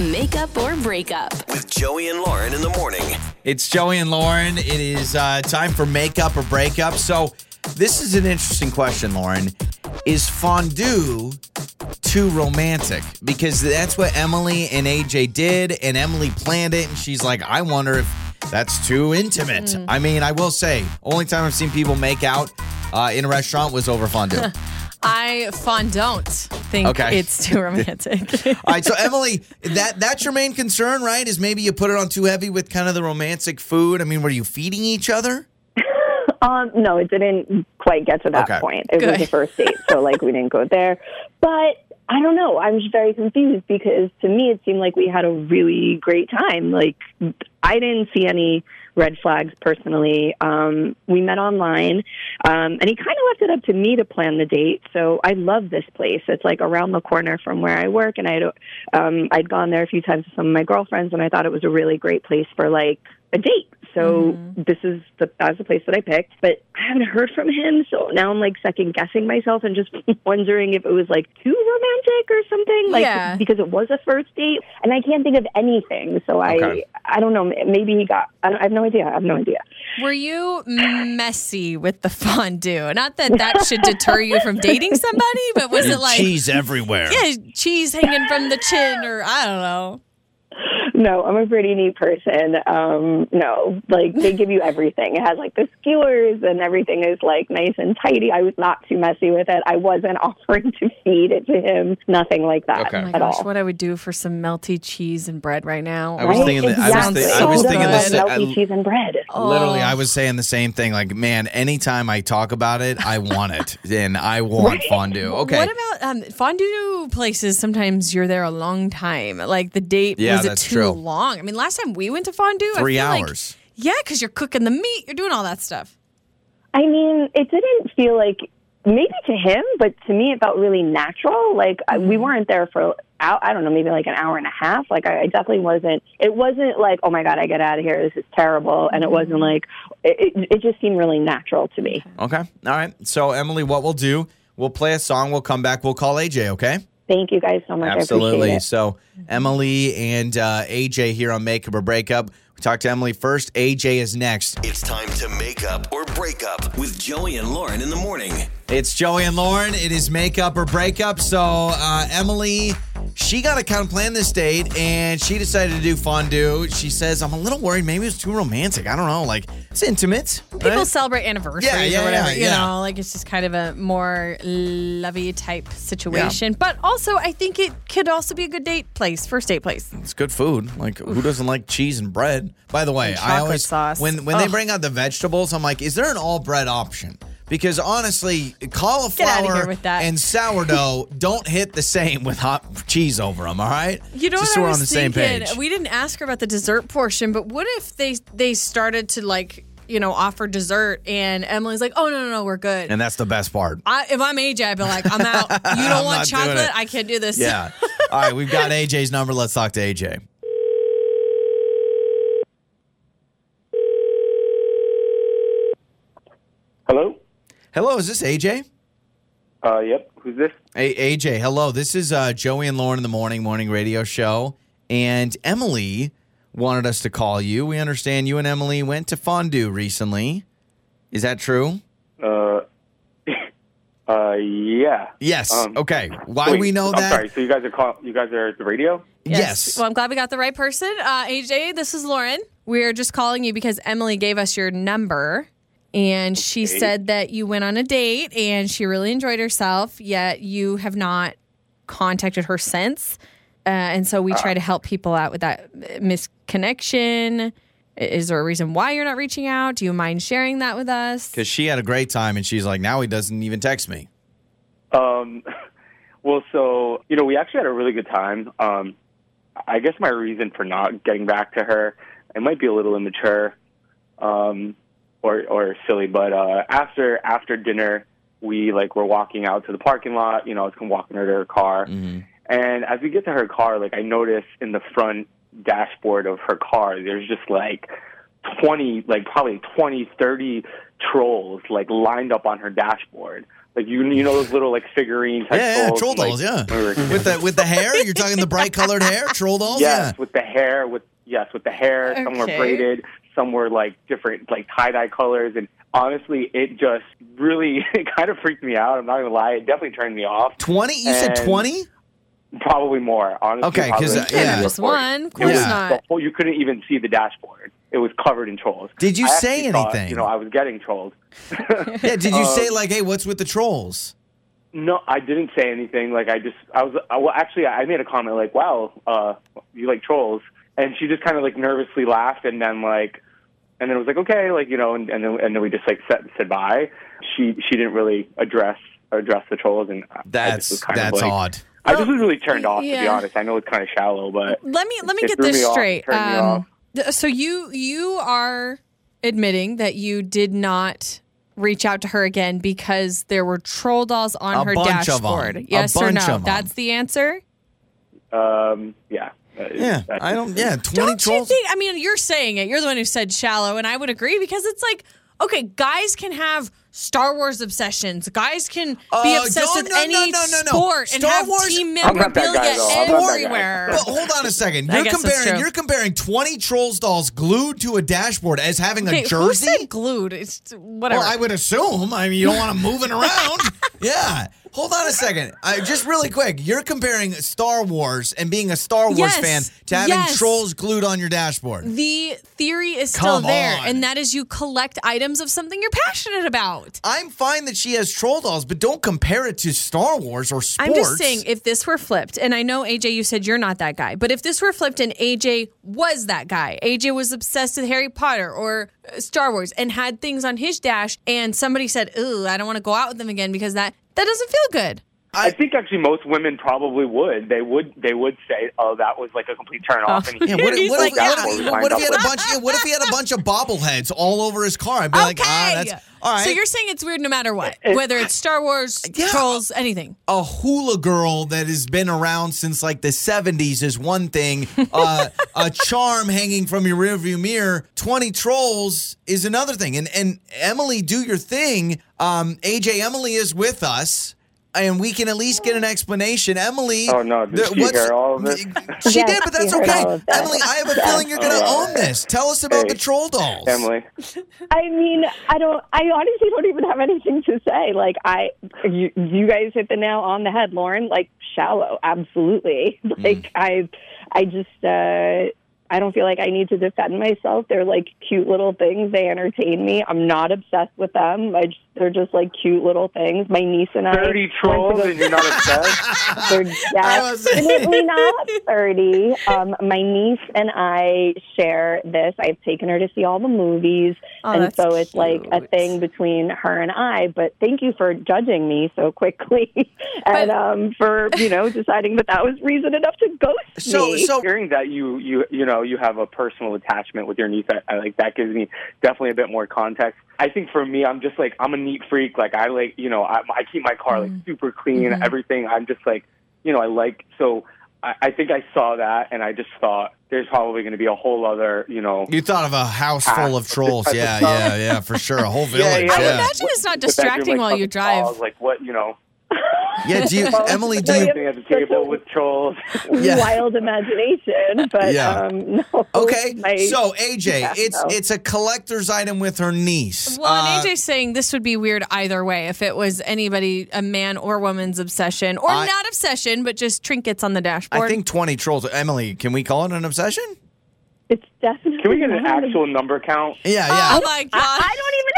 Makeup or breakup. With Joey and Lauren in the morning. It's Joey and Lauren. It is uh, time for makeup or breakup. So, this is an interesting question, Lauren. Is fondue too romantic? Because that's what Emily and AJ did, and Emily planned it, and she's like, I wonder if that's too intimate. I mean, I will say, only time I've seen people make out uh, in a restaurant was over fondue. All I fondant think Okay. it's too romantic. All right, so Emily, that that's your main concern, right? Is maybe you put it on too heavy with kind of the romantic food. I mean, were you feeding each other? Um, no, it didn't quite get to that Okay. point. It Good. was the first date, so like we didn't go there. But I don't know. I'm just very confused because to me it seemed like we had a really great time. Like I didn't see any red flags personally. Um, we met online, um, and he kind of left it up to me to plan the date. So I love this place. It's like around the corner from where I work, and I'd um, I'd gone there a few times with some of my girlfriends, and I thought it was a really great place for like a date. So mm-hmm. this is the that's the place that I picked, but I haven't heard from him. So now I'm like second guessing myself and just wondering if it was like too romantic or something. Like Yeah. because it was a first date, and I can't think of anything. So Okay. I I don't know. Maybe he got. I, don't, I have no idea. I have no idea. Were you messy with the fondue? Not that that should deter you from dating somebody, but was it like cheese everywhere? yeah, cheese hanging from the chin, or I don't know. No, I'm a pretty neat person. Um, no, like they give you everything. It has like the skewers and everything is like nice and tidy. I was not too messy with it. I wasn't offering to feed it to him. Nothing like that Okay. Oh my at gosh, all. what I would do for some melty cheese and bread right now. I was Right? thinking that- I was Exactly. thi- I was thinking the melty I- cheese and bread. Literally, Oh. I was saying the same thing. Like, man, anytime I talk about it, I want it, and I want fondue. Okay, What about um, fondue places? Sometimes you're there a long time. Like the date Yeah, was it that's too true. long? I mean, last time we went to fondue, I three feel like- hours. yeah, because you're cooking the meat, you're doing all that stuff. I mean, it didn't feel like maybe to him, but to me, it felt really natural. Like I we mm-hmm. weren't there for. I don't know, maybe like an hour and a half. Like I, I definitely wasn't. It wasn't like, oh my god, I get out of here. This is terrible. And it wasn't mm-hmm. like it. It, it just seemed really natural to me. Okay, all right. So, Emily, what we'll do? We'll play a song. We'll come back. We'll call AJ. Okay. Thank you guys so much. Absolutely. appreciate it. So, Emily and uh, AJ here on Makeup or Breakup. We talked to Emily first. AJ is next. It's time to make up or break up with Joey and Lauren in the morning. It's Joey and Lauren. It is Makeup or Breakup. So, uh, Emily, she got to kind of plan this date and she decided to do fondue. She says, I'm a little worried. Maybe it's too romantic. I don't know. Like, it's intimate. People right? celebrate anniversaries Yeah, yeah, or whatever. yeah, you know, like it's just kind of a more lovey type situation. But also, I think it could also be a good date place, first date place. It's good food. Like who doesn't like cheese and bread? By the way, I always sauce. when when they bring out the vegetables, I'm like, is there an all bread option? Because honestly, cauliflower here with that. and sourdough don't hit the same with hot cheese over them. All right, You know just what so I we're was on the same thinking? page. We didn't ask her about the dessert portion, but what if they they started to like you know offer dessert and Emily's like, oh no no no, we're good. and that's the best part. I, if I'm AJ, I'd be like, I'm out. You don't want chocolate? I can't do this. Yeah. all right, we've got AJ's number. Let's talk to AJ. Hello? Hello, is this AJ? Uh, yep. Who's this? Hey, AJ, hello. This is uh, Joey and Lauren in the morning morning radio show, and Emily wanted us to call you. We understand you and Emily went to fondue recently. Is that true? Uh, uh, yeah. Yes. Um, okay. Why Wait, we know I'm that? sorry. So you guys are call- you guys are at the radio? Yes. Well, I'm glad we got the right person. Uh, AJ, this is Lauren. We're just calling you because Emily gave us your number. And she Okay. said that you went on a date and she really enjoyed herself, yet you have not contacted her since. Uh, and so we try to help people out with that misconnection. Is there a reason why you're not reaching out? Do you mind sharing that with us? Because she had a great time, and she's like, now he doesn't even text me. Um, well, so you know, we actually had a really good time. Um, I guess my reason for not getting back to her, it might be a little immature, um, or or silly, but uh, after after dinner, we like were walking out to the parking lot. You know, I was walking her to her car, and as we get to her car, like I notice in the front dashboard of her car, there's just like 20, like probably 20, 30 trolls like lined up on her dashboard. like you you know those little like figurine type Yeah, yeah, troll from, like, dolls, yeah. when we were kids. With the with the hair, you're talking the bright colored hair, troll dolls. yes, Yeah. with the hair, with yes, with the hair. Some were braided, some were like different, like tie dye colors, and honestly, it just really it kind of freaked me out. I'm not gonna lie, it definitely turned me off. Twenty? You said twenty? Probably more, honestly. okay, because uh, yeah. Just one? Of It course was not. the whole- you couldn't even see the dashboard. It was covered in trolls. Did you I say actually thought, anything? you know, I was getting trolled. Yeah. Did you Um, say like, hey, what's with the trolls? No, I didn't say anything. Like I just, I was, I, well, actually, I made a comment like, "Wow, uh, you like trolls?" And she just kind of like nervously laughed, and then like, and then it was like, "Okay," like you know, and, and then and then we just like said said bye. She she didn't really address address the trolls, and I- I That's was kind that's of like, odd. I just was really turned off, to be honest. I know it's kind of shallow, but Let me let me get this me straight. turned me Um, so you you are admitting that you did not reach out to her again because there were troll dolls on A her bunch of 'em. dashboard. A Yes or bunch no? of 'em. That's the answer. um, yeah, That is- Yeah, I don't. Yeah, twenty Don't you think? I mean, you're saying it. You're the one who said shallow, and I would agree because it's like, okay, guys can have Star Wars obsessions. Guys can be Uh, obsessed no, with no, any no, no, no, no. sport and have Wars- team I'm not that guy, memorabilia though. I'm not that guy. everywhere. But hold on a second. You're comparing. You're comparing twenty trolls dolls glued to a dashboard as having Okay, a who jersey. said glued? It's whatever. Well, I would assume. I mean, you don't want them moving around. yeah. Hold on a second. I, just really quick. You're comparing Star Wars and being a Star Wars Yes, fan to having yes. trolls glued on your dashboard. the theory is still Come there, on. and that is you collect items of something you're passionate about. I'm fine that she has troll dolls, but don't compare it to Star Wars or sports. I'm just saying, if this were flipped, and I know AJ, you said you're not that guy, but if this were flipped and AJ was that guy, AJ was obsessed with Harry Potter or uh, Star Wars and had things on his dash, and somebody said, "Ooh, I don't want to go out with them again because that that doesn't feel good." I think actually most women probably would. They would. They would say, "Oh, that was like a complete turn off." Oh. And Yeah, what, He's what like, if, what, what if he had a bunch? yeah, what if he had a bunch of bobbleheads all over his car? I'd be like, ah, okay, that's all right. so you're saying it's weird no matter what, whether it's Star Wars, Yeah. trolls, anything. a hula girl that has been around since like the 70s is one thing. Uh, a charm hanging from your rearview mirror, 20 trolls is another thing. And and Emily, do your thing. Um, AJ, Emily is with us. And we can at least get an explanation. Emily. Oh, no. Did the- she what's- hear all of this? She Yes, did, but that's okay. all of that. Emily, I have a Yes. feeling you're going to Oh, own this. Tell us about Hey. the troll dolls. Emily, I mean, I don't. I honestly don't even have anything to say. Like, I, you, you guys hit the nail on the head, Lauren. Like, shallow, absolutely. Like, I, I just, uh, I don't feel like I need to defend myself. They're like cute little things. They entertain me. I'm not obsessed with them. I just, they're just like cute little things. My niece and I. thirty trolls, go- and you're not obsessed. They're definitely not 30. Um, my niece and I share this. I've taken her to see all the movies. Oh, and so it's like a thing between her and I. But thank you for judging me so quickly and um, for, you know, deciding that that was reason enough to ghost So, me. so Hearing that you you you know you have a personal attachment with your niece, I, I like that gives me definitely a bit more context. I think for me, I'm just like I'm a neat freak. Like I like you know I, I keep my car like mm-hmm. super clean, mm-hmm. everything. I'm just like you know I like so. I, I think I saw that and I just thought there's probably going to be a whole other you know you thought of a house full of trolls. Yeah, yeah, yeah, for sure. A whole Yeah, village. yeah. I yeah. imagine it's not distracting bedroom, like, while you fucking drive. dolls, like what you know Yeah, do you, Emily? Do you? sitting at the table with trolls. Yeah. Wild imagination, but Yeah. um, no. Okay, My- so AJ, Yeah, it's no. it's a collector's item with her niece. Well, Uh, and AJ's saying this would be weird either way if it was anybody, a man or woman's obsession, or I- not obsession, but just trinkets on the dashboard. I think twenty trolls. Emily, can we call it an obsession? it's definitely. Can we get an actual number count? Yeah, yeah. Oh yeah. my god! I, I don't even have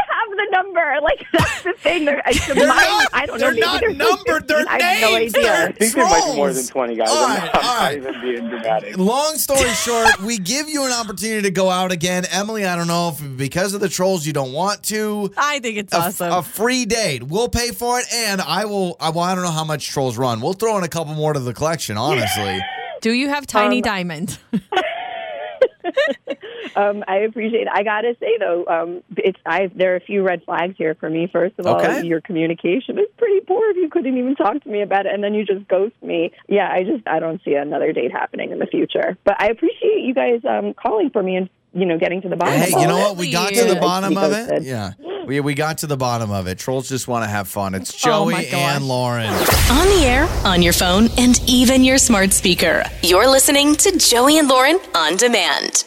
the number. Like that's the thing. They're, I, They're mine, not- I don't they're know. not maybe numbered, they're I have no names. idea. I think there might be more than Trolls. twenty guys. All I'm, not, all I'm not even being dramatic. Long story short, we give you an opportunity to go out again. Emily, I don't know if because of the trolls you don't want to. I think it's A, awesome. a free date. We'll pay for it, and I will. I, well, I don't know how much trolls run. We'll throw in a couple more to the collection. Honestly, Do you have Tiny Um, Diamond? Um, I appreciate. It. I gotta say though, um, it's I. There are a few red flags here for me. First of all, Okay. your communication is pretty poor. If you couldn't even talk to me about it, and then you just ghost me. Yeah, I just I don't see another date happening in the future. But I appreciate you guys um, calling for me and you know getting to the bottom. Of it. Hey, you know what? We got to the bottom of it. Yeah, we We, we got to the bottom of it. Trolls just want to have fun. It's Oh Joey my gosh. and Lauren. On the air, on your phone, and even your smart speaker. You're listening to Joey and Lauren on demand.